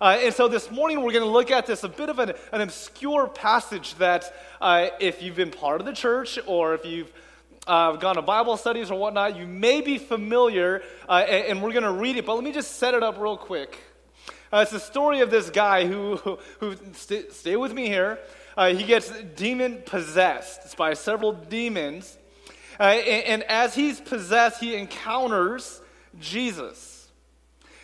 Uh, and so this morning we're going to look at this a bit of an, an obscure passage that uh, if you've been part of the church or if you've uh, gone to Bible studies or whatnot, you may be familiar, uh, and, and, we're going to read it, but let me just set it up real quick. Uh, it's the story of this guy who, who, who st- stay with me here. Uh, he gets demon possessed. By several demons. and, and as he's possessed, he encounters Jesus.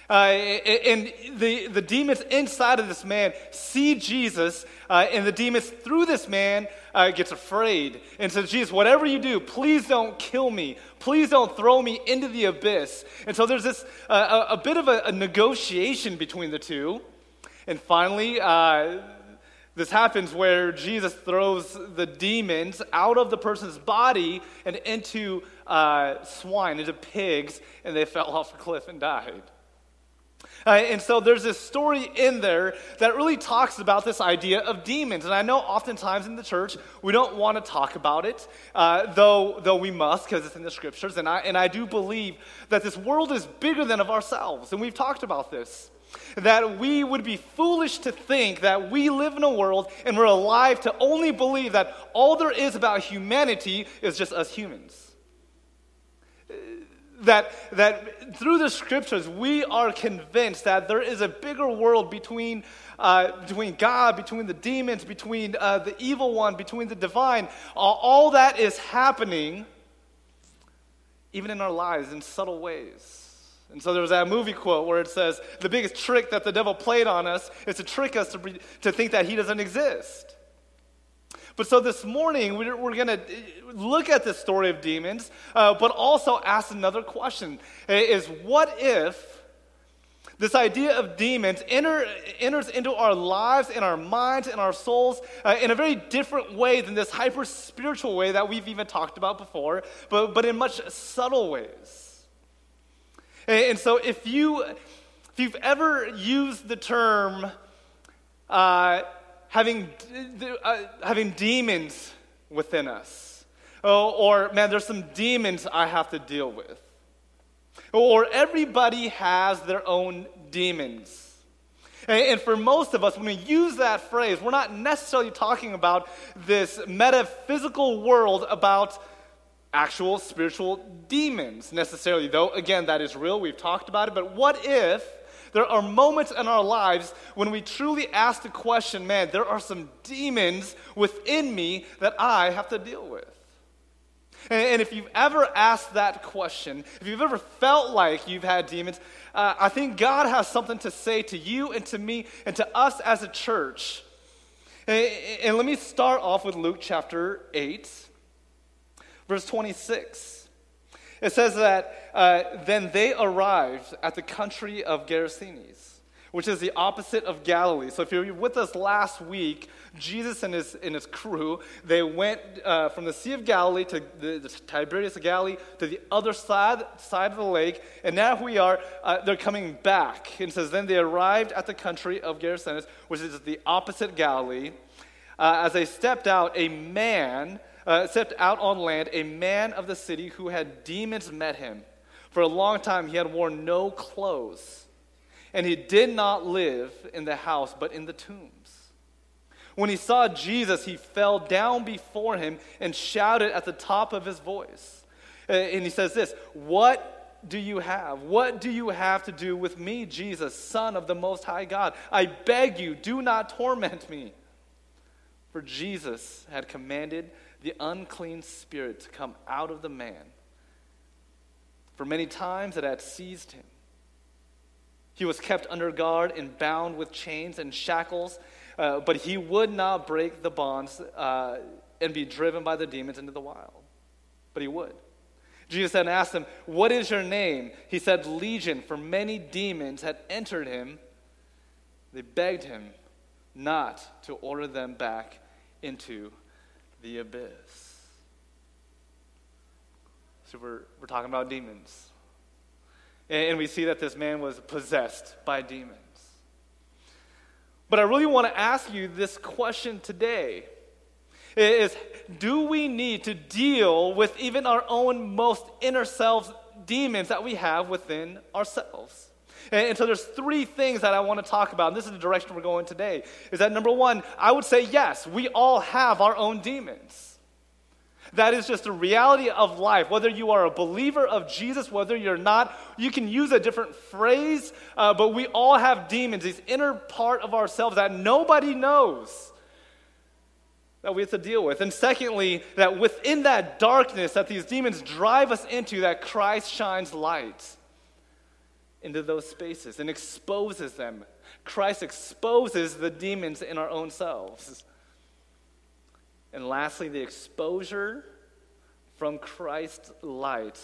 Uh, and the, the demons inside of this man see Jesus, uh, and the demons through this man uh, gets afraid and says, Jesus, whatever you do, please don't kill me. Please don't throw me into the abyss. And so there's this uh, a, a, bit of a, a, negotiation between the two. And finally, uh, this happens where Jesus throws the demons out of the person's body and into uh, swine, into pigs, and they fell off a cliff and died. Uh, and so there's this story in there that really talks about this idea of demons. And I know oftentimes in the church we don't want to talk about it, uh, though, though we must because it's in the scriptures. And I, and I do believe that this world is bigger than of ourselves. And we've talked about this. That we would be foolish to think that we live in a world and we're alive to only believe that all there is about humanity is just us humans that, that through the scriptures, we are convinced that there is a bigger world between, uh, between God, between the demons, between uh, the evil one, between the divine. All, that is happening, even in our lives, in subtle ways. And so there was that movie quote where it says, The biggest trick that the devil played on us is to trick us to, to think that he doesn't exist. But so this morning, we're, we're going to look at the story of demons, uh, but also ask another question is what if this idea of demons enter, enters into our lives, in our minds, in our souls, uh, in a very different way than this hyper spiritual way that we've even talked about before, but, but in much subtle ways. And, and so if, you, if you've ever used the term, uh, having, uh, having demons within us. Oh, or, man, there's some demons I have to deal with. Or everybody has their own demons. And, and for most of us, when we use that phrase, we're not necessarily talking about this metaphysical world about actual spiritual demons necessarily, though, again, that is real. We've talked about it. But what if there are moments in our lives when we truly ask the question man, there are some demons within me that I have to deal with. And, if you've ever asked that question, if you've ever felt like you've had demons, uh, I think God has something to say to you and to me and to us as a church. And, and let me start off with Luke chapter 8, verse 26. It says that uh, then they arrived at the country of Gerasenes, which is the opposite of Galilee. So if you were with us last week, Jesus and his, and his crew, they went uh, from the Sea of Galilee to the, the, Tiberias of Galilee to the other side, side of the lake. And now we are, uh, they're coming back. And says, then they arrived at the country of Gerasenes, which is the opposite Galilee. Uh, as they stepped out, a man uh, stepped out on land, a man of the city who had demons met him. For a long time he had worn no clothes, and he did not live in the house, but in the tombs. When he saw Jesus, he fell down before him and shouted at the top of his voice. Uh, and he says this What do you have? What do you have to do with me, Jesus, Son of the Most High God? I beg you, do not torment me. For Jesus had commanded the unclean spirit to come out of the man. For many times it had seized him. He was kept under guard and bound with chains and shackles, uh, but he would not break the bonds uh, and be driven by the demons into the wild. But he would. Jesus then asked him, What is your name? He said, Legion, for many demons had entered him. They begged him not to order them back into the abyss. So we're, we're talking about demons. And, and we see that this man was possessed by demons. But I really want to ask you this question today is do we need to deal with even our own most inner selves demons that we have within ourselves? And, and so there's three things that I want to talk about. And this is the direction we're going today. Is that number one, I would say yes, we all have our own demons. That is just a reality of life. Whether you are a believer of Jesus, whether you're not, you can use a different phrase, uh, but we all have demons, these inner part of ourselves that nobody knows that we have to deal with. And secondly, that within that darkness that these demons drive us into, that Christ shines light into those spaces and exposes them. Christ exposes the demons in our own selves. And lastly, the exposure from Christ's light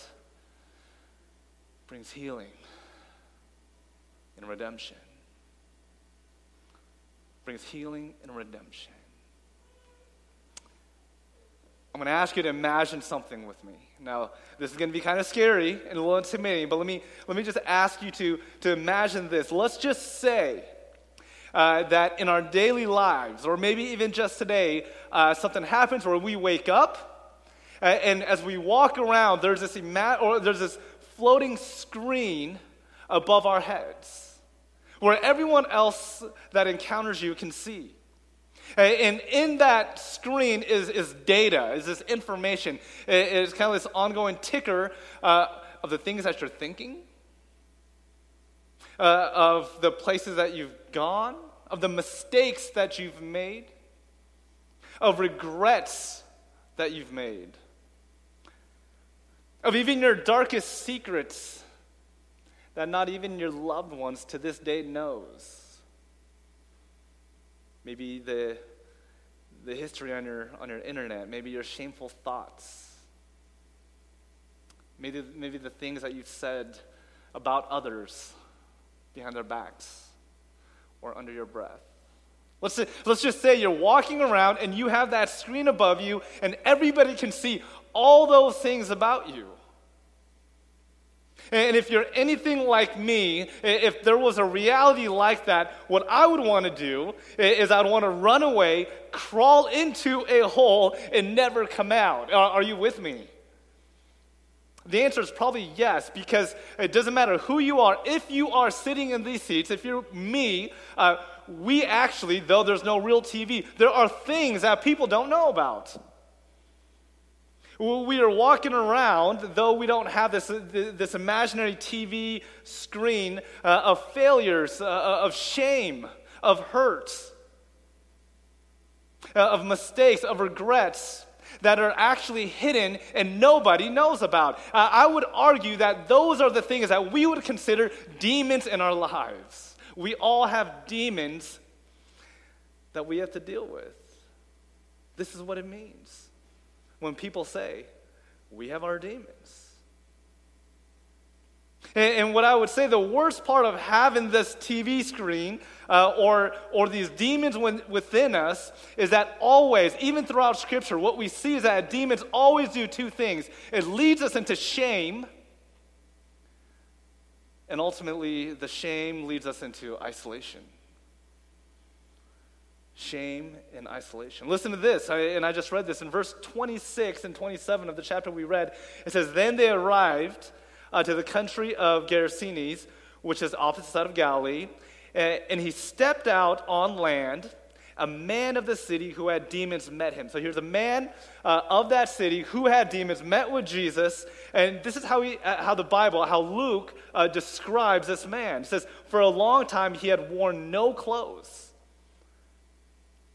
brings healing and redemption. Brings healing and redemption. I'm going to ask you to imagine something with me. Now, this is going to be kind of scary and a little intimidating, but let me, let me just ask you to, to imagine this. Let's just say uh, that in our daily lives, or maybe even just today, uh, something happens where we wake up, uh, and as we walk around, there's this, ima- or there's this floating screen above our heads where everyone else that encounters you can see. And in that screen is, is data, is this information. It's kind of this ongoing ticker uh, of the things that you're thinking, uh, of the places that you've gone, of the mistakes that you've made, of regrets that you've made, of even your darkest secrets that not even your loved ones to this day knows. Maybe the, the history on your, on your internet, maybe your shameful thoughts, maybe, maybe the things that you've said about others behind their backs or under your breath. Let's, let's just say you're walking around and you have that screen above you, and everybody can see all those things about you. And if you're anything like me, if there was a reality like that, what I would want to do is I'd want to run away, crawl into a hole, and never come out. Are, you with me? The answer is probably yes, because it doesn't matter who you are. If you are sitting in these seats, if you're me, uh, we actually, though there's no real TV, there are things that people don't know about. We are walking around, though we don't have this, this imaginary TV screen uh, of failures, uh, uh, of shame, of hurts, uh, of mistakes, of regrets that are actually hidden and nobody knows about. Uh, I would argue that those are the things that we would consider demons in our lives. We all have demons that we have to deal with. This is what it means when people say, We have our demons. And, and what I would say the worst part of having this TV screen uh, or, or these demons within us is that always, even throughout Scripture, what we see is that demons always do two things it leads us into shame. And ultimately, the shame leads us into isolation shame, and isolation. Listen to this, I, and I just read this in verse 26 and 27 of the chapter we read. It says, Then they arrived uh, to the country of Gerasenes, which is opposite side of Galilee, and, and he stepped out on land. A man of the city who had demons met him. So here's a man uh, of that city who had demons, met with Jesus, and this is how, he, uh, how the Bible, how Luke uh, describes this man. It says, For a long time he had worn no clothes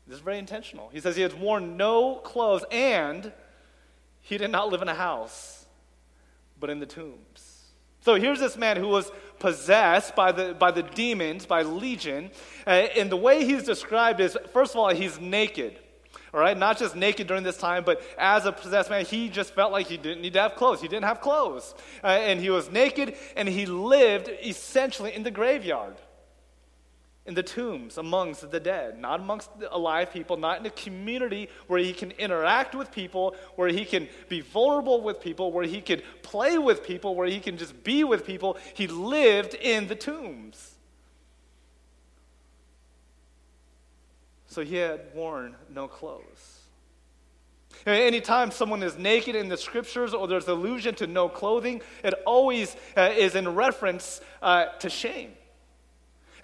this is very intentional. He says he had worn no clothes and he did not live in a house, but in the tombs. So here's this man who was possessed by the, by the demons, by legion. Uh, and the way he's described is first of all, he's naked. All right, not just naked during this time, but as a possessed man, he just felt like he didn't need to have clothes. He didn't have clothes. Uh, and he was naked, and he lived essentially in the graveyard in the tombs amongst the dead, not amongst the alive people, not in a community where he can interact with people, where he can be vulnerable with people, where he could play with people, where he can just be with people. He lived in the tombs. So he had worn no clothes. Anytime someone is naked in the scriptures or there's allusion to no clothing, it always uh, is in reference uh, to shame.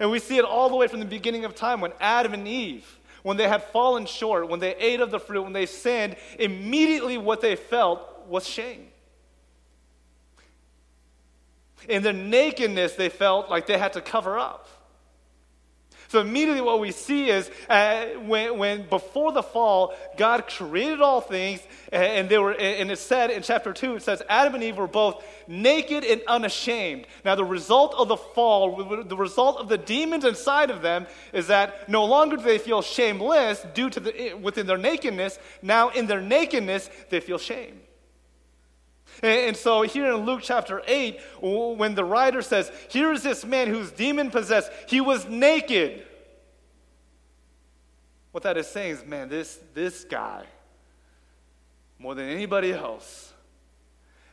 And we see it all the way from the beginning of time when Adam and Eve, when they had fallen short, when they ate of the fruit, when they sinned, immediately what they felt was shame. In their nakedness, they felt like they had to cover up. So immediately what we see is uh, when, when before the fall, God created all things, and they were, and it said in chapter two, it says Adam and Eve were both naked and unashamed. Now the result of the fall, the result of the demons inside of them, is that no longer do they feel shameless due to the within their nakedness. Now in their nakedness, they feel shame. And so, here in Luke chapter 8, when the writer says, Here is this man who's demon possessed, he was naked. What that is saying is, man, this, this guy, more than anybody else,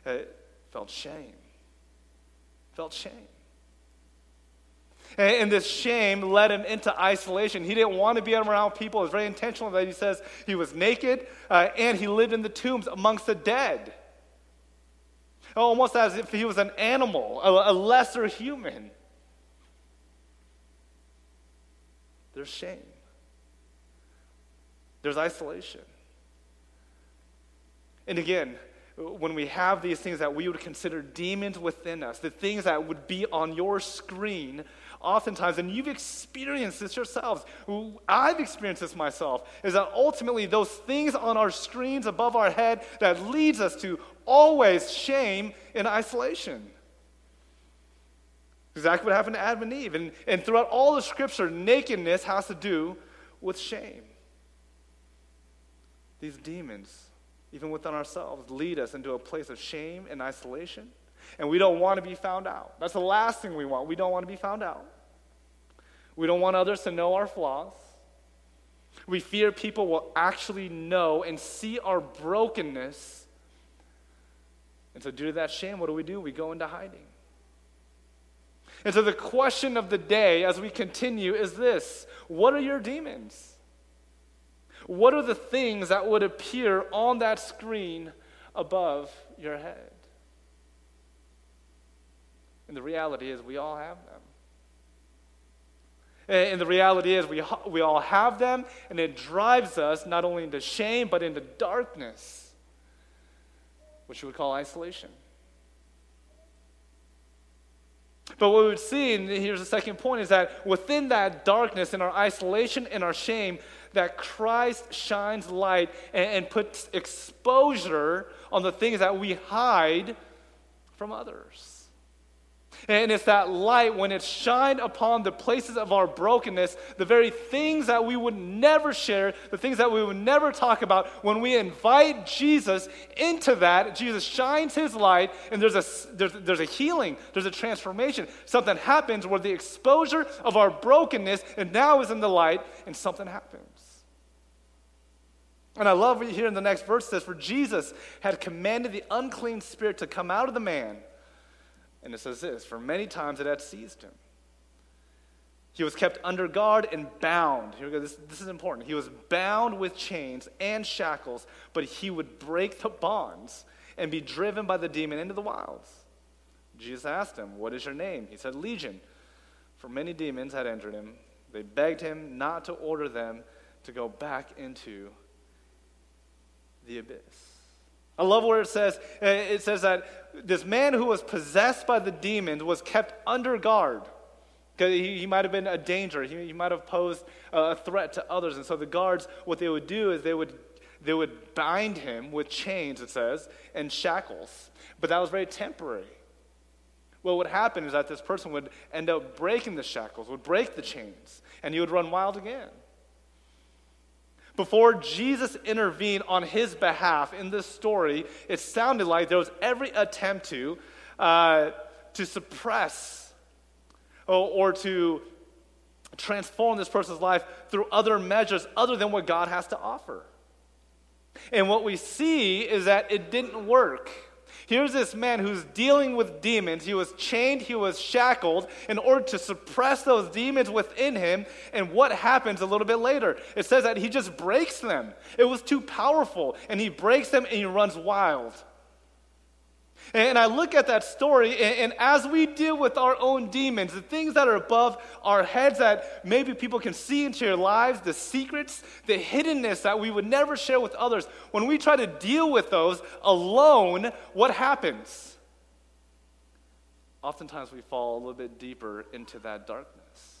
uh, felt shame. Felt shame. And, this shame led him into isolation. He didn't want to be around people. It was very intentional that he says he was naked uh, and he lived in the tombs amongst the dead Oh, almost as if he was an animal, a, a lesser human. There's shame, there's isolation. And again, when we have these things that we would consider demons within us, the things that would be on your screen, oftentimes, and you've experienced this yourselves, I've experienced this myself, is that ultimately those things on our screens above our head that leads us to always shame and isolation. Exactly what happened to Adam and Eve. And, and throughout all the scripture, nakedness has to do with shame. These demons, even within ourselves, lead us into a place of shame and isolation. And we don't want to be found out. That's the last thing we want. We don't want to be found out. We don't want others to know our flaws. We fear people will actually know and see our brokenness and so, due to that shame, what do we do? We go into hiding. And so, the question of the day as we continue is this What are your demons? What are the things that would appear on that screen above your head? And the reality is, we all have them. And the reality is, we, we all have them, and it drives us not only into shame, but into darkness which we would call isolation. But what we would see, and here's the second point, is that within that darkness and our isolation and our shame, that Christ shines light and, and puts exposure on the things that we hide from others. And it's that light, when it's shined upon the places of our brokenness, the very things that we would never share, the things that we would never talk about, when we invite Jesus into that, Jesus shines his light, and there's a, there's, there's a healing, there's a transformation. Something happens where the exposure of our brokenness and now is in the light, and something happens. And I love what you hear in the next verse says, For Jesus had commanded the unclean spirit to come out of the man and it says this For many times it had seized him. He was kept under guard and bound. Here we go. This, this is important. He was bound with chains and shackles, but he would break the bonds and be driven by the demon into the wilds. Jesus asked him, What is your name? He said, Legion. For many demons had entered him. They begged him not to order them to go back into the abyss. I love where it says, uh, it says that this man who was possessed by the demons was kept under guard. Because he, he might have been a danger. He, he might have posed a threat to others. And so the guards, what they would do is they would, they would bind him with chains, it says, and shackles. But that was very temporary. Well, What would happen is that this person would end up breaking the shackles, would break the chains, and he would run wild again. Before Jesus intervened on his behalf in this story, it sounded like there was every attempt to, uh, to suppress or, or to transform this person's life through other measures other than what God has to offer. And what we see is that it didn't work. Here's this man who's dealing with demons. He was chained, he was shackled in order to suppress those demons within him. And what happens a little bit later? It says that he just breaks them. It was too powerful, and he breaks them and he runs wild. And I look at that story, and, as we deal with our own demons, the things that are above our heads that maybe people can see into your lives, the secrets, the hiddenness that we would never share with others, when we try to deal with those alone, what happens? Oftentimes we fall a little bit deeper into that darkness.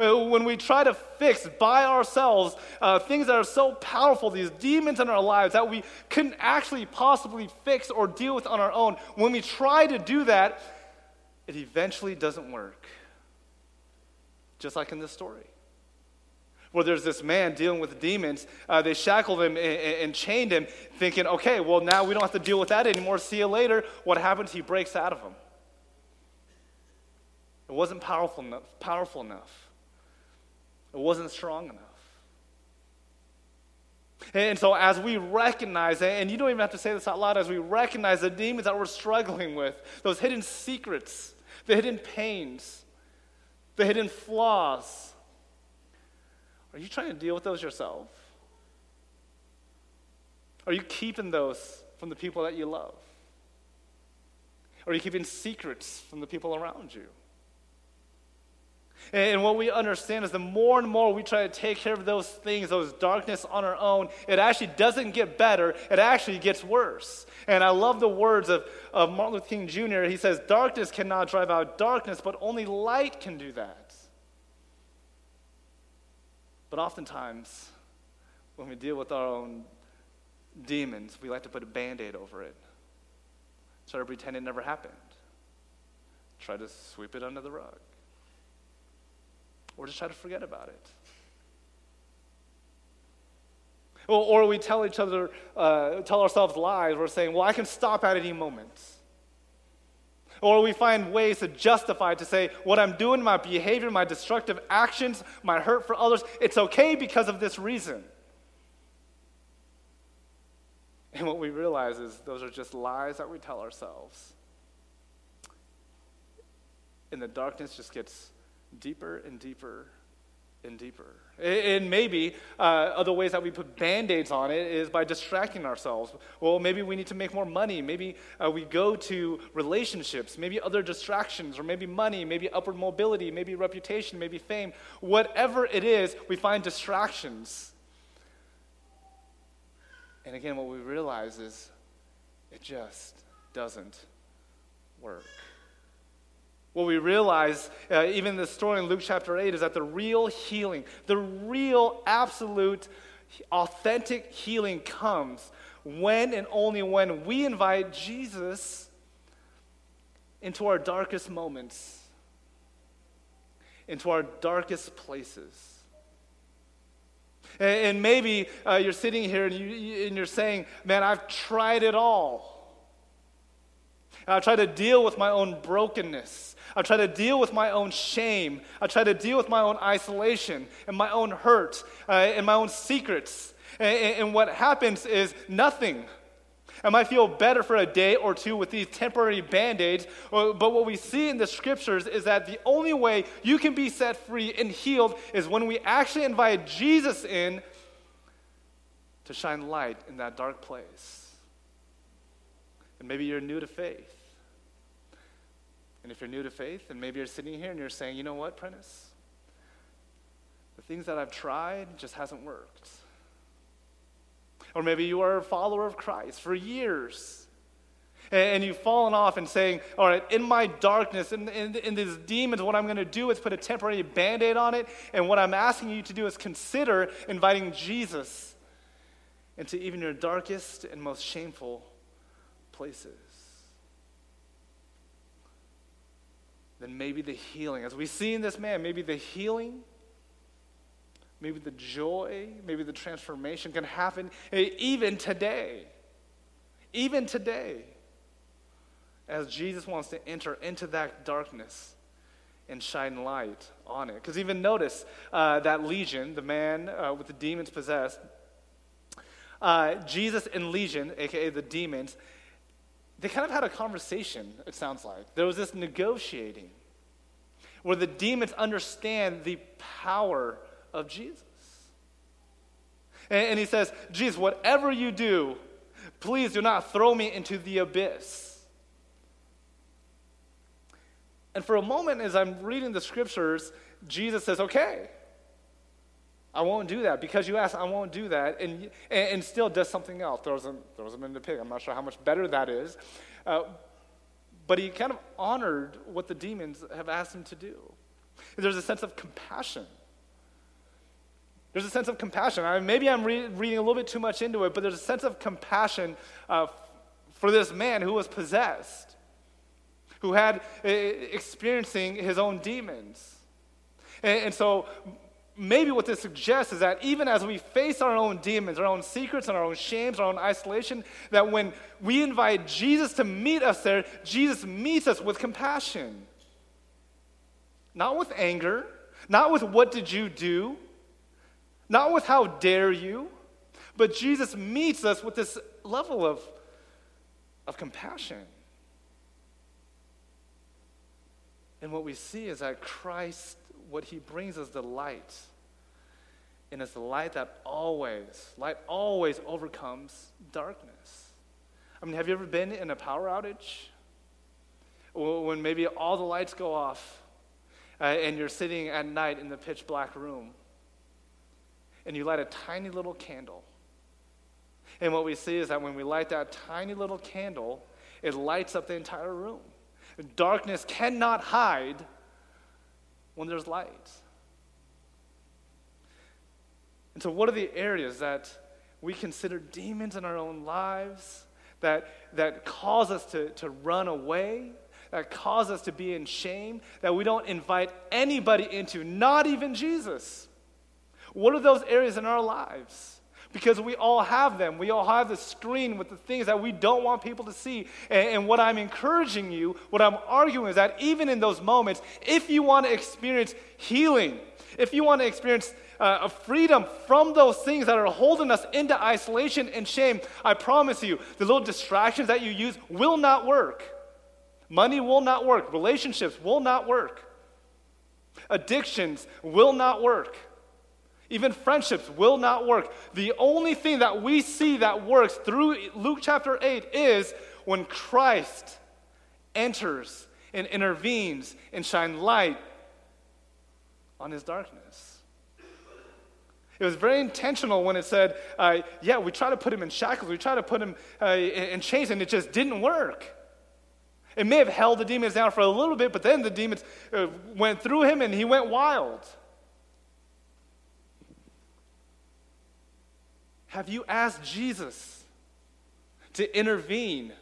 Uh, when we try to fix by ourselves uh, things that are so powerful, these demons in our lives that we couldn't actually possibly fix or deal with on our own, when we try to do that, it eventually doesn't work. Just like in this story. Where there's this man dealing with demons, uh, they shackled him and, and chained him, thinking, okay, well, now we don't have to deal with that anymore. See you later. What happens? He breaks out of them. It wasn't powerful enough. Powerful enough. It wasn't strong enough. And so, as we recognize, and you don't even have to say this out loud, as we recognize the demons that we're struggling with, those hidden secrets, the hidden pains, the hidden flaws, are you trying to deal with those yourself? Are you keeping those from the people that you love? Are you keeping secrets from the people around you? And what we understand is the more and more we try to take care of those things, those darkness on our own, it actually doesn't get better, it actually gets worse. And I love the words of, of Martin Luther King Jr. He says, Darkness cannot drive out darkness, but only light can do that. But oftentimes, when we deal with our own demons, we like to put a band aid over it, try to pretend it never happened, try to sweep it under the rug or just try to forget about it. Or, we tell each other, uh, tell ourselves lies. We're saying, well, I can stop at any moment. Or we find ways to justify, to say, what I'm doing, my behavior, my destructive actions, my hurt for others, it's okay because of this reason. And what we realize is those are just lies that we tell ourselves. And the darkness just gets deeper and deeper and deeper. And maybe uh, other ways that we put band aids on it is by distracting ourselves. Well, maybe we need to make more money. Maybe uh, we go to relationships, maybe other distractions, or maybe money, maybe upward mobility, maybe reputation, maybe fame. Whatever it is, we find distractions. And again, what we realize is it just doesn't work. What we realize, uh, even the story in Luke chapter 8, is that the real healing, the real, absolute, authentic healing comes when and only when we invite Jesus into our darkest moments, into our darkest places. And, maybe uh, you're sitting here and, you, and you're saying, Man, I've tried it all. I've tried to deal with my own brokenness. I try to deal with my own shame. I try to deal with my own isolation and my own hurt uh, and my own secrets. And, and what happens is nothing. I might feel better for a day or two with these temporary band aids, but what we see in the scriptures is that the only way you can be set free and healed is when we actually invite Jesus in to shine light in that dark place. And maybe you're new to faith. And if you're new to faith, and maybe you're sitting here and you're saying, you know what, Prentice? The things that I've tried just hasn't worked. Or maybe you are a follower of Christ for years. And you've fallen off and saying, all right, in my darkness, in, in, in these demons, what I'm going to do is put a temporary band aid on it. And what I'm asking you to do is consider inviting Jesus into even your darkest and most shameful places. then maybe the healing, as we see in this man, maybe the healing, maybe the joy, maybe the transformation can happen even today. Even today. As Jesus wants to enter into that darkness and shine light on it. Because even notice uh, that legion, the man uh, with the demons possessed, uh, Jesus and Legion, aka the demons, they kind of had a conversation, it sounds like. There was this negotiating where the demons understand the power of Jesus. And, and he says, Jesus, whatever you do, please do not throw me into the abyss. And for a moment, as I'm reading the scriptures, Jesus says, Okay, I won't do that. Because you asked, I won't do that. And, and, still does something else. Throws them, throws them in the pig. I'm not sure how much better that is. Uh, but he kind of honored what the demons have asked him to do. There's a sense of compassion. There's a sense of compassion. I mean, maybe I'm re- reading a little bit too much into it, but there's a sense of compassion uh, for this man who was possessed, who had uh, experiencing his own demons. And, and so maybe what this suggests is that even as we face our own demons, our own secrets, and our own shames, our own isolation, that when we invite Jesus to meet us there, Jesus meets us with compassion. Not with anger, not with what did you do, not with how dare you, but Jesus meets us with this level of, of compassion. And what we see is that Christ what he brings is the light. And it's the light that always, light always overcomes darkness. I mean, have you ever been in a power outage? When maybe all the lights go off uh, and you're sitting at night in the pitch black room and you light a tiny little candle. And what we see is that when we light that tiny little candle, it lights up the entire room. Darkness cannot hide when there's light. And so, what are the areas that we consider demons in our own lives that, that cause us to, to run away, that cause us to be in shame, that we don't invite anybody into, not even Jesus? What are those areas in our lives? Because we all have them. We all have the screen with the things that we don't want people to see. And, and, what I'm encouraging you, what I'm arguing is that even in those moments, if you want to experience healing, if you want to experience uh, a freedom from those things that are holding us into isolation and shame, I promise you, the little distractions that you use will not work. Money will not work. Relationships will not work. Addictions will not work. Even friendships will not work. The only thing that we see that works through Luke chapter 8 is when Christ enters and intervenes and shines light on his darkness. It was very intentional when it said, uh, yeah, we try to put him in shackles, we try to put him uh, in chains, and it just didn't work. It may have held the demons down for a little bit, but then the demons uh, went through him and he went wild. Have you asked Jesus to intervene?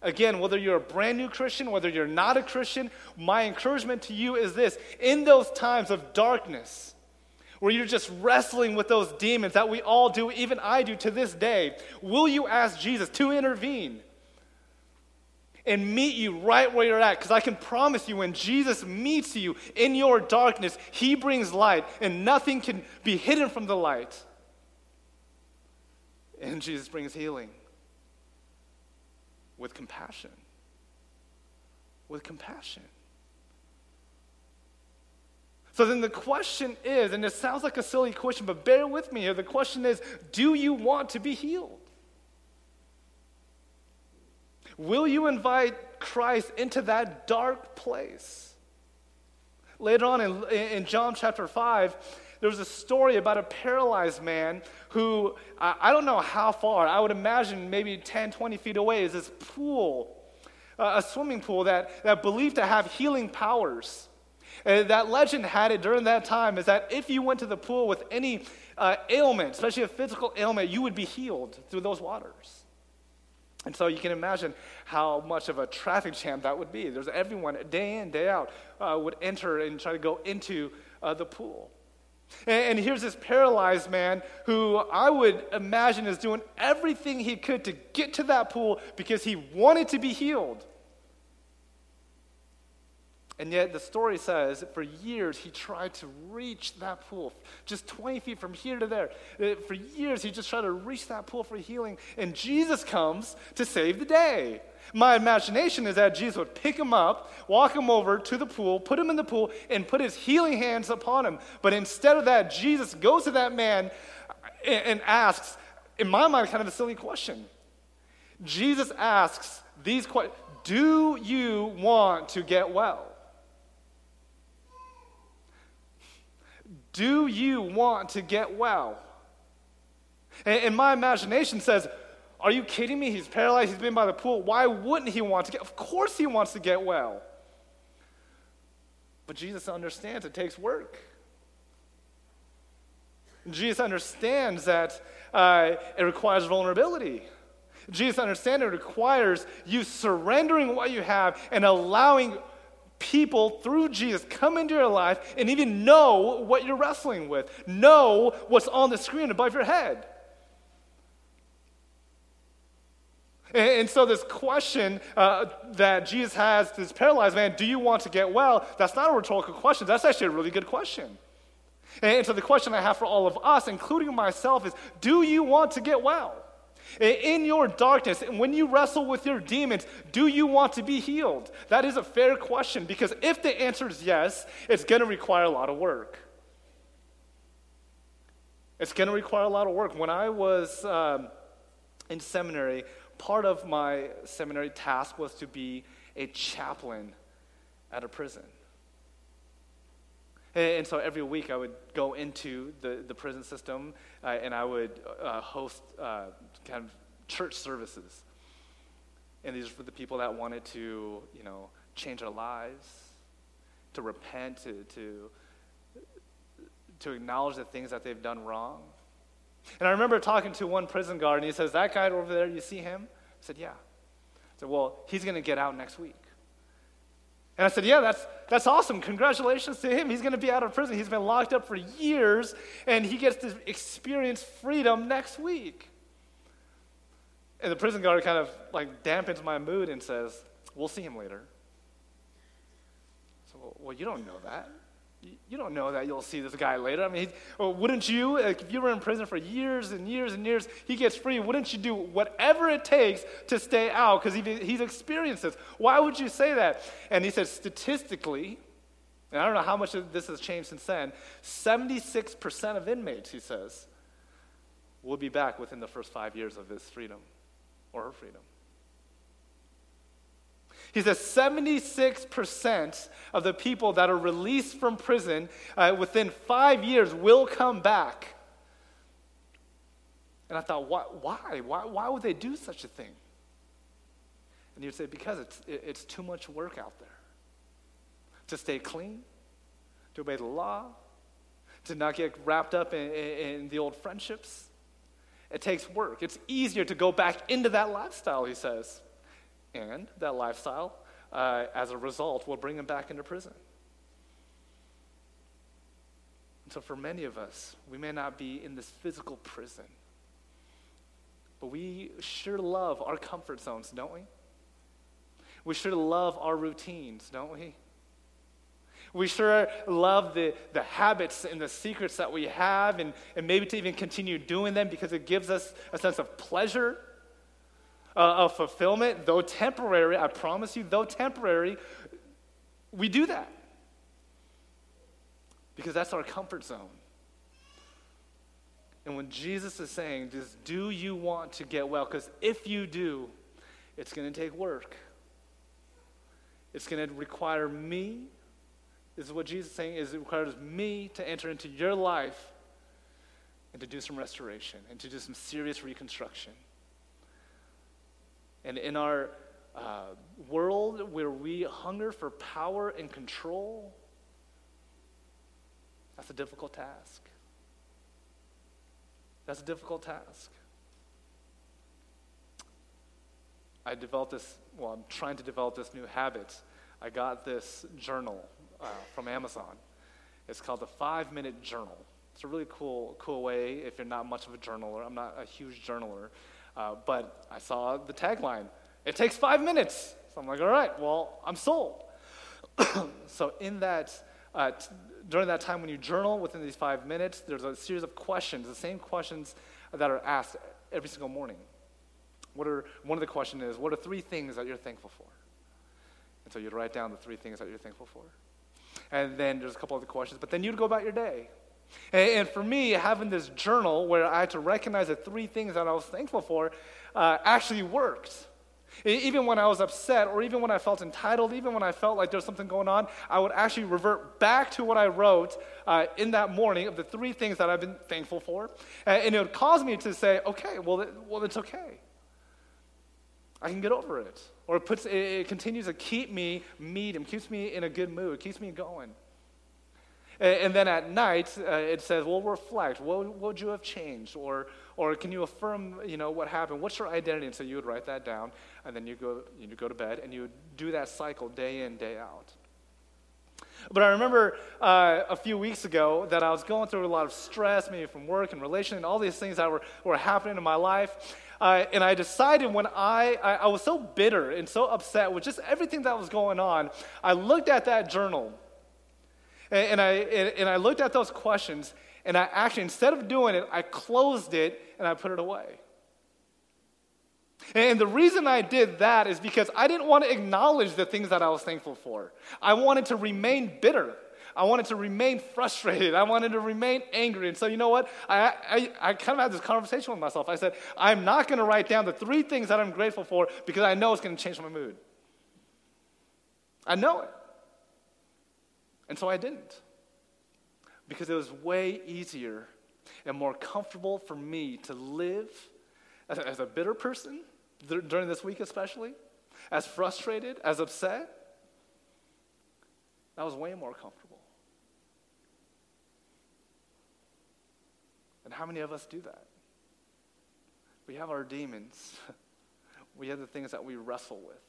Again, whether you're a brand new Christian, whether you're not a Christian, my encouragement to you is this in those times of darkness, where you're just wrestling with those demons that we all do, even I do to this day, will you ask Jesus to intervene and meet you right where you're at? Because I can promise you, when Jesus meets you in your darkness, he brings light, and nothing can be hidden from the light. And Jesus brings healing with compassion. With compassion. So then the question is, and it sounds like a silly question, but bear with me here. The question is do you want to be healed? Will you invite Christ into that dark place? Later on in, in John chapter 5, there was a story about a paralyzed man who, I don't know how far, I would imagine maybe 10, 20 feet away, is this pool, uh, a swimming pool that, that believed to have healing powers. Uh, that legend had it during that time is that if you went to the pool with any uh, ailment, especially a physical ailment, you would be healed through those waters. And so you can imagine how much of a traffic jam that would be. There's everyone, day in, day out, uh, would enter and try to go into uh, the pool. And, here's this paralyzed man who I would imagine is doing everything he could to get to that pool because he wanted to be healed. And yet, the story says for years he tried to reach that pool, just 20 feet from here to there. Uh, for years, he just tried to reach that pool for healing. And Jesus comes to save the day. My imagination is that Jesus would pick him up, walk him over to the pool, put him in the pool, and put his healing hands upon him. But instead of that, Jesus goes to that man and asks, in my mind, kind of a silly question. Jesus asks these questions Do you want to get well? Do you want to get well? And, my imagination says, Are you kidding me? He's paralyzed, he's been by the pool. Why wouldn't he want to get? Of course he wants to get well. But Jesus understands it takes work. Jesus understands that uh, it requires vulnerability. Jesus understands it requires you surrendering what you have and allowing people through Jesus come into your life and even know what you're wrestling with, know what's on the screen above your head. And, so, this question uh, that Jesus has to this paralyzed man, do you want to get well? That's not a rhetorical question. That's actually a really good question. And so, the question I have for all of us, including myself, is do you want to get well? In your darkness, and when you wrestle with your demons, do you want to be healed? That is a fair question because if the answer is yes, it's going to require a lot of work. It's going to require a lot of work. When I was um, in seminary, part of my seminary task was to be a chaplain at a prison. And, so every week I would go into the, the prison system uh, and I would uh, host uh, kind of church services. And these are for the people that wanted to, you know, change their lives, to repent, to, to, to acknowledge the things that they've done wrong. And I remember talking to one prison guard, and he says, That guy over there, you see him? I said, Yeah. I said, Well, he's going to get out next week. And I said, Yeah, that's, that's awesome. Congratulations to him. He's going to be out of prison. He's been locked up for years, and he gets to experience freedom next week. And the prison guard kind of like dampens my mood and says, We'll see him later. I So, well, you don't know that. You don't know that you'll see this guy later. I mean, wouldn't you, if you were in prison for years and years and years, he gets free, wouldn't you do whatever it takes to stay out because he's experienced this? Why would you say that? And he says, statistically, and I don't know how much of this has changed since then, 76% of inmates, he says, will be back within the first five years of his freedom or her freedom. He says 76% of the people that are released from prison uh, within five years will come back. And I thought, why, why? Why, would they do such a thing? And you would say, because it's, it's too much work out there to stay clean, to obey the law, to not get wrapped up in, in the old friendships. It takes work. It's easier to go back into that lifestyle, he says. And that lifestyle, uh, as a result, will bring him back into prison. And so, for many of us, we may not be in this physical prison, but we sure love our comfort zones, don't we? We sure love our routines, don't we? We sure love the, the habits and the secrets that we have, and, and maybe to even continue doing them because it gives us a sense of pleasure, uh, of fulfillment, though temporary. I promise you, though temporary, we do that because that's our comfort zone. And when Jesus is saying, just do you want to get well? Because if you do, it's going to take work. It's going to require me this is what Jesus is saying is it requires me to enter into your life and to do some restoration and to do some serious reconstruction. And in our uh, world where we hunger for power and control, that's a difficult task. That's a difficult task. I developed this, well, I'm trying to develop this new habit. I got this journal uh, from Amazon. It's called the Five Minute Journal. It's a really cool, cool way if you're not much of a journaler. I'm not a huge journaler, uh, but I saw the tagline. It takes five minutes. So I'm like, all right, well, I'm sold. so, in that, uh, t- during that time when you journal within these five minutes, there's a series of questions, the same questions that are asked every single morning. What are, one of the questions is, what are three things that you're thankful for? And so you'd write down the three things that you're thankful for. And then there's a couple of other questions, but then you'd go about your day. And, for me, having this journal where I had to recognize the three things that I was thankful for uh, actually worked. Even when I was upset, or even when I felt entitled, even when I felt like there was something going on, I would actually revert back to what I wrote uh, in that morning of the three things that I've been thankful for. And, and it would cause me to say, okay, well, well, it's okay. I can get over it. Or it, puts, it, it continues to keep me medium, keeps me in a good mood, keeps me going. And, then at night, uh, it says, well, reflect. What, what would you have changed? Or, or can you affirm, you know, what happened? What's your identity? And so you would write that down, and then you go, you go to bed, and you do that cycle day in, day out. But I remember uh, a few weeks ago that I was going through a lot of stress, maybe from work and relation, and all these things that were, were happening in my life. Uh, and I decided when I, I, I was so bitter and so upset with just everything that was going on, I looked at that journal and, and I, and, and I looked at those questions, and I actually, instead of doing it, I closed it and I put it away. And the reason I did that is because I didn't want to acknowledge the things that I was thankful for. I wanted to remain bitter. I wanted to remain frustrated. I wanted to remain angry. And so, you know what? I, I, I kind of had this conversation with myself. I said, I'm not going to write down the three things that I'm grateful for because I know it's going to change my mood. I know it. And so I didn't. Because it was way easier and more comfortable for me to live as a, as a bitter person during this week, especially, as frustrated, as upset. That was way more comfortable. And how many of us do that? We have our demons, we have the things that we wrestle with.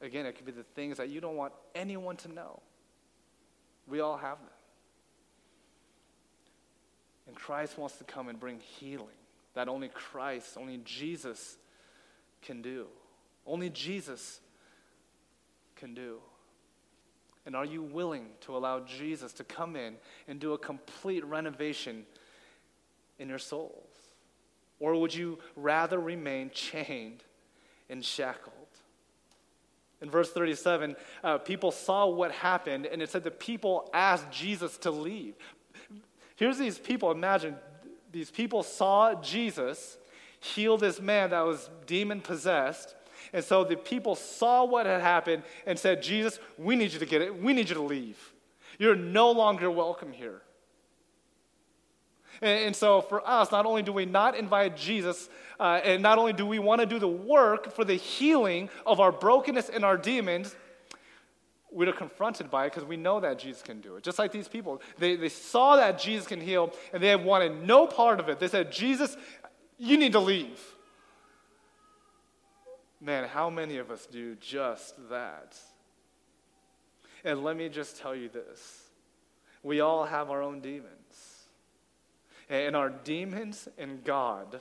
Again, it could be the things that you don't want anyone to know. We all have them. And Christ wants to come and bring healing that only Christ, only Jesus can do. Only Jesus can do. And are you willing to allow Jesus to come in and do a complete renovation in your souls? Or would you rather remain chained and shackled? In verse 37, uh, people saw what happened, and it said the people asked Jesus to leave. Here's these people, imagine these people saw Jesus heal this man that was demon possessed. And so the people saw what had happened and said, Jesus, we need you to get it. We need you to leave. You're no longer welcome here. And, and so for us, not only do we not invite Jesus, uh, and not only do we want to do the work for the healing of our brokenness and our demons, we're confronted by it because we know that Jesus can do it. Just like these people, they, they saw that Jesus can heal and they wanted no part of it. They said, Jesus, you need to leave. Man, how many of us do just that? And let me just tell you this we all have our own demons. And our demons and God,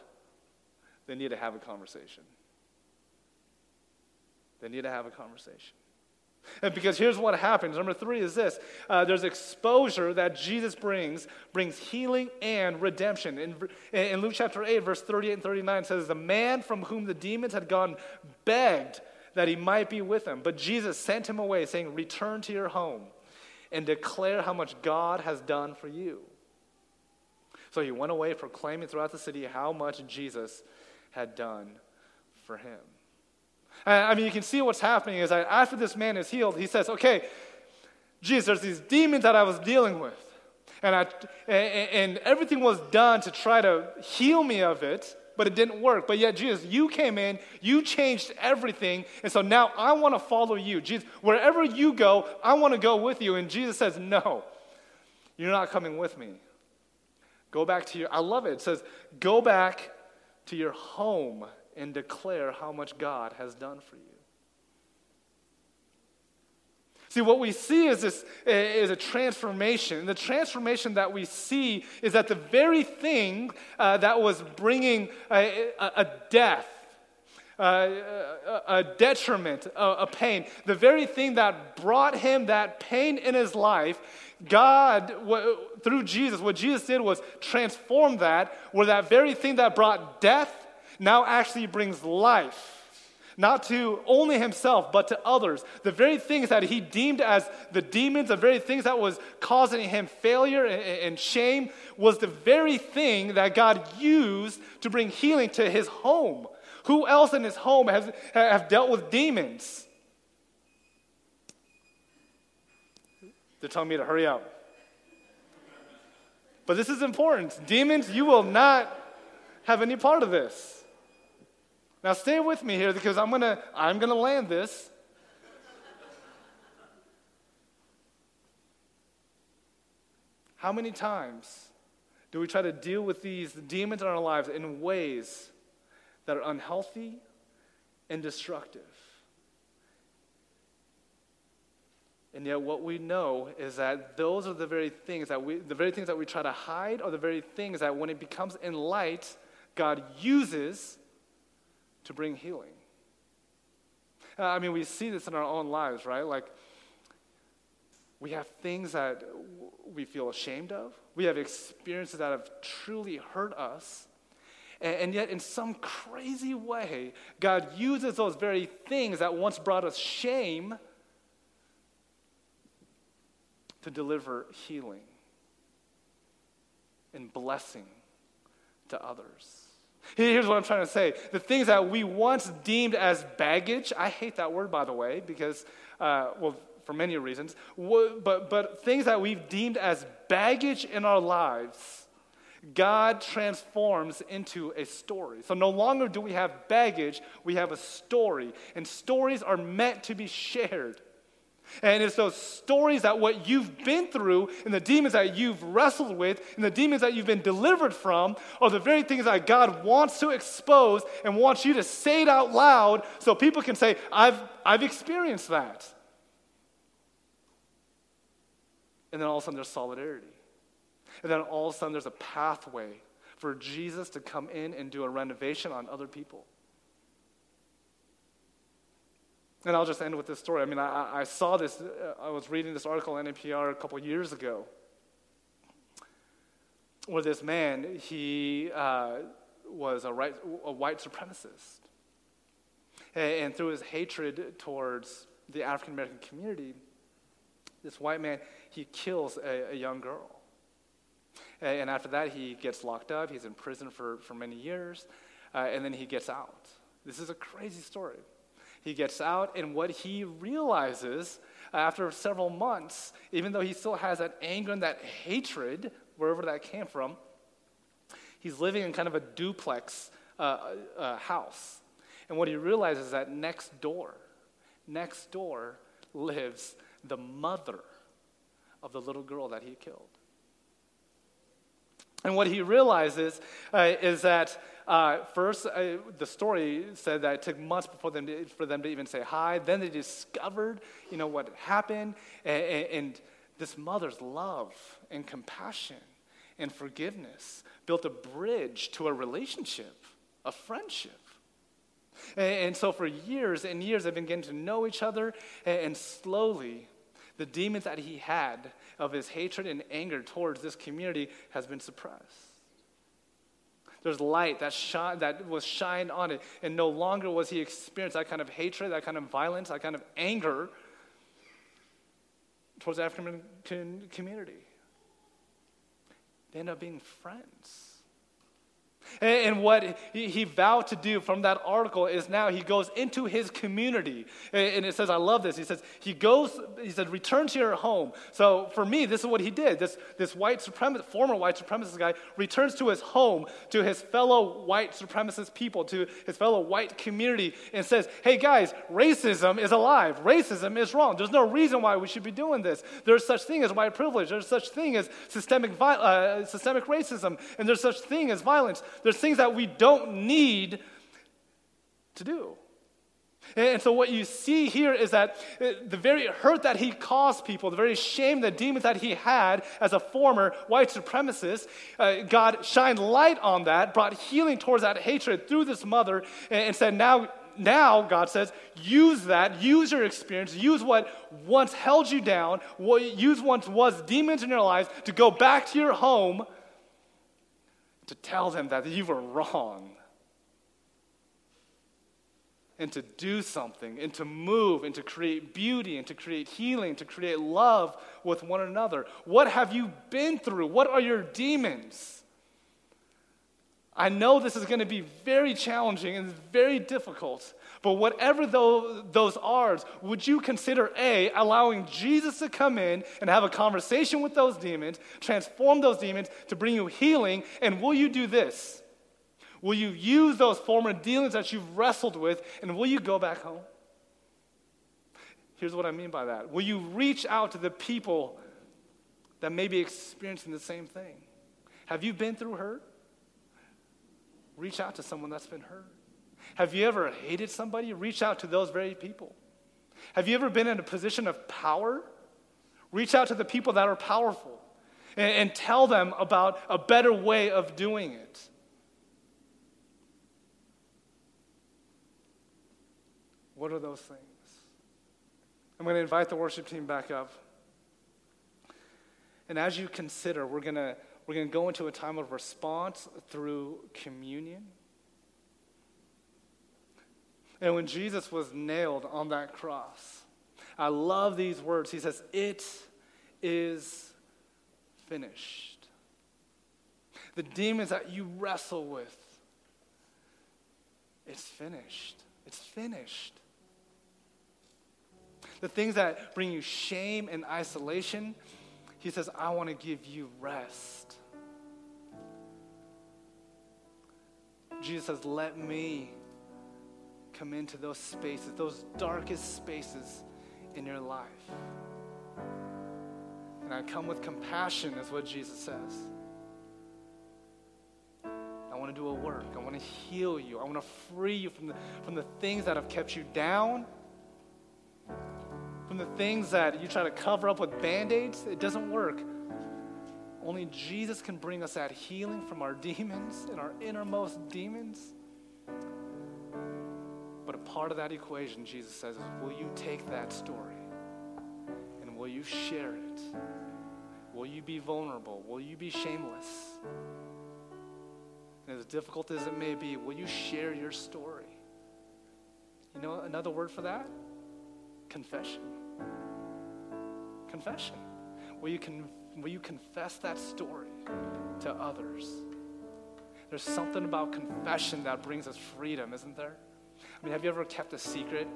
they need to have a conversation. They need to have a conversation. And because here's what happens. Number three is this uh, there's exposure that Jesus brings, brings healing and redemption. In, in Luke chapter 8, verse 38 and 39 says, The man from whom the demons had gone begged that he might be with him. But Jesus sent him away, saying, Return to your home and declare how much God has done for you. So he went away proclaiming throughout the city how much Jesus had done for him. I mean, you can see what's happening is that after this man is healed, he says, Okay, Jesus, there's these demons that I was dealing with. And, I, and everything was done to try to heal me of it, but it didn't work. But yet, Jesus, you came in, you changed everything, and so now I want to follow you. Jesus, wherever you go, I want to go with you. And Jesus says, No, you're not coming with me. Go back to your, I love it. It says, go back to your home and declare how much God has done for you. See, what we see is this is a transformation. And the transformation that we see is that the very thing uh, that was bringing a, a, a death, uh, a, detriment, a, a pain. The very thing that brought him that pain in his life, God, through Jesus, what Jesus did was transform that, where that very thing that brought death now actually brings life not to only himself, but to others. The very things that he deemed as the demons, the very things that was causing him failure and shame, was the very thing that God used to bring healing to his home. Who else in his home has have dealt with demons? They're telling me to hurry up. But this is important. Demons, you will not have any part of this. Now stay with me here because I'm gonna I'm gonna land this. How many times do we try to deal with these demons in our lives in ways that are unhealthy and destructive? And yet, what we know is that those are the very things that we, the very things that we try to hide, are the very things that when it becomes in light, God uses to bring healing. Uh, I mean, we see this in our own lives, right? Like, we have things that we feel ashamed of, we have experiences that have truly hurt us. And, and yet, in some crazy way, God uses those very things that once brought us shame to deliver healing and blessing to others. Here's what I'm trying to say. The things that we once deemed as baggage, I hate that word, by the way, because, uh, well, for many reasons, but, but things that we've deemed as baggage in our lives, God transforms into a story. So no longer do we have baggage, we have a story. And stories are meant to be shared. And it's those stories that what you've been through and the demons that you've wrestled with and the demons that you've been delivered from are the very things that God wants to expose and wants you to say it out loud so people can say, I've, I've experienced that. And then all of a sudden there's solidarity. And then all of a sudden there's a pathway for Jesus to come in and do a renovation on other people. And I'll just end with this story. I mean, I, I saw this, uh, I was reading this article in NPR a couple years ago where this man, he uh, was a, right, a white supremacist. And, and through his hatred towards the African American community, this white man, he kills a, a young girl. And, and after that, he gets locked up. He's in prison for, for many years. Uh, and then he gets out. This is a crazy story. He gets out, and what he realizes after several months, even though he still has that anger and that hatred, wherever that came from, he's living in kind of a duplex uh, uh, house. And what he realizes is that next door, next door lives the mother of the little girl that he killed. And what he realizes uh, is that uh, first, uh, the story said that it took months before them to, for them to even say hi. Then they discovered, you know, what happened, and, and this mother's love and compassion and forgiveness built a bridge to a relationship, a friendship. And, so for years and years, they've been getting to know each other, and slowly, the demons that he had of his hatred and anger towards this community has been suppressed. There's light that, shine, that was shined on it. And no longer was he experiencing that kind of hatred, that kind of violence, that kind of anger towards the African community. They end up being friends. And, what he, vowed to do from that article is now he goes into his community. And, it says, I love this. He says, he goes, he said, return to your home. So for me, this is what he did. This, this white supremacist, former white supremacist guy returns to his home, to his fellow white supremacist people, to his fellow white community, and says, hey guys, racism is alive. Racism is wrong. There's no reason why we should be doing this. There's such thing as white privilege. There's such thing as systemic, uh, systemic racism. And there's such thing as violence. There's things that we don't need to do. And so, what you see here is that uh, the very hurt that he caused people, the very shame, the demons that he had as a former white supremacist, uh, God shined light on that, brought healing towards that hatred through this mother, and said, Now now, God says, use that, use your experience, use what once held you down, what use once was demons in your lives to go back to your home to tell them that you were wrong and to do something and to move and to create beauty and to create healing, to create love with one another. What have you been through? What are your demons? I know this is going to be very challenging and very difficult, but whatever those are, would you consider A, allowing Jesus to come in and have a conversation with those demons, transform those demons to bring you healing, and will you do this? Will you use those former dealings that you've wrestled with and will you go back home? Here's what I mean by that. Will you reach out to the people that may be experiencing the same thing? Have you been through hurt? Reach out to someone that's been hurt. Have you ever hated somebody? Reach out to those very people. Have you ever been in a position of power? Reach out to the people that are powerful and, and tell them about a better way of doing it. What are those things? I'm going to invite the worship team back up. And as you consider, we're going to, we're going to go into a time of response through communion. And when Jesus was nailed on that cross, I love these words. He says, It is finished. The demons that you wrestle with, it's finished. It's finished the things that bring you shame and isolation, he says, I want to give you rest. Jesus says, Let me come into those spaces, those darkest spaces in your life. And I come with compassion, is what Jesus says. I want to do a work. I want to heal you. I want to free you from the, from the things that have kept you down from the things that you try to cover up with band aids, it doesn't work. Only Jesus can bring us that healing from our demons and our innermost demons. Part of that equation, Jesus says, is will you take that story and will you share it? Will you be vulnerable? Will you be shameless? And as difficult as it may be, will you share your story? You know another word for that? Confession. Confession. Will you, con- will you confess that story to others? There's something about confession that brings us freedom, isn't there? I mean, have you ever kept a secret?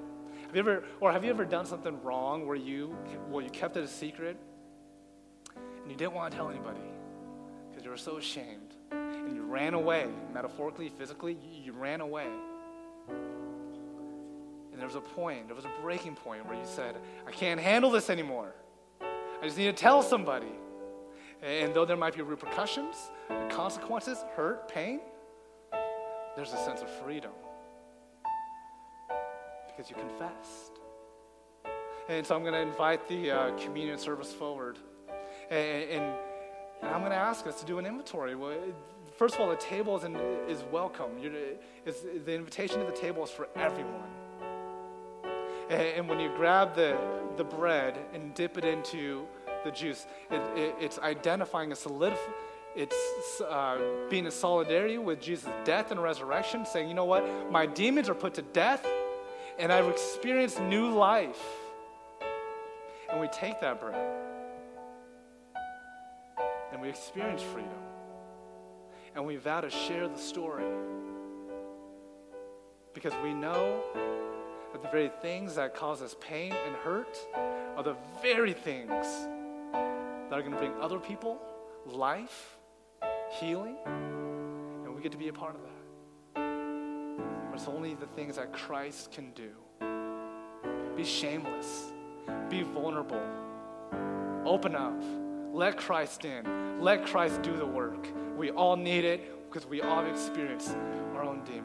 Have you ever, or have you ever done something wrong where you, well, you kept it a secret and you didn't want to tell anybody because you were so ashamed and you ran away, metaphorically, physically, you, you ran away And there was a point, there was a breaking point where you said, I can't handle this anymore. I just need to tell somebody. And though there might be repercussions, consequences, hurt, pain, there's a sense of freedom because you confessed. And so I'm going to invite the uh, communion service forward. And, and, and I'm going to ask us to do an inventory. Well, first of all, the table is, in, is welcome. the invitation to the table is for everyone. And when you grab the, the bread and dip it into the juice, it, it, it's identifying a solidif- it's uh, being in solidarity with Jesus' death and resurrection, saying, you know what? My demons are put to death, and I've experienced new life. And we take that bread, and we experience freedom, and we vow to share the story because we know that the very things that cause us pain and hurt are the very things that are going to bring other people life, healing, and we get to be a part of that. It's only the things that Christ can do. Be shameless, be vulnerable, open up, let Christ in, let Christ do the work. We all need it because we all experience our own demons.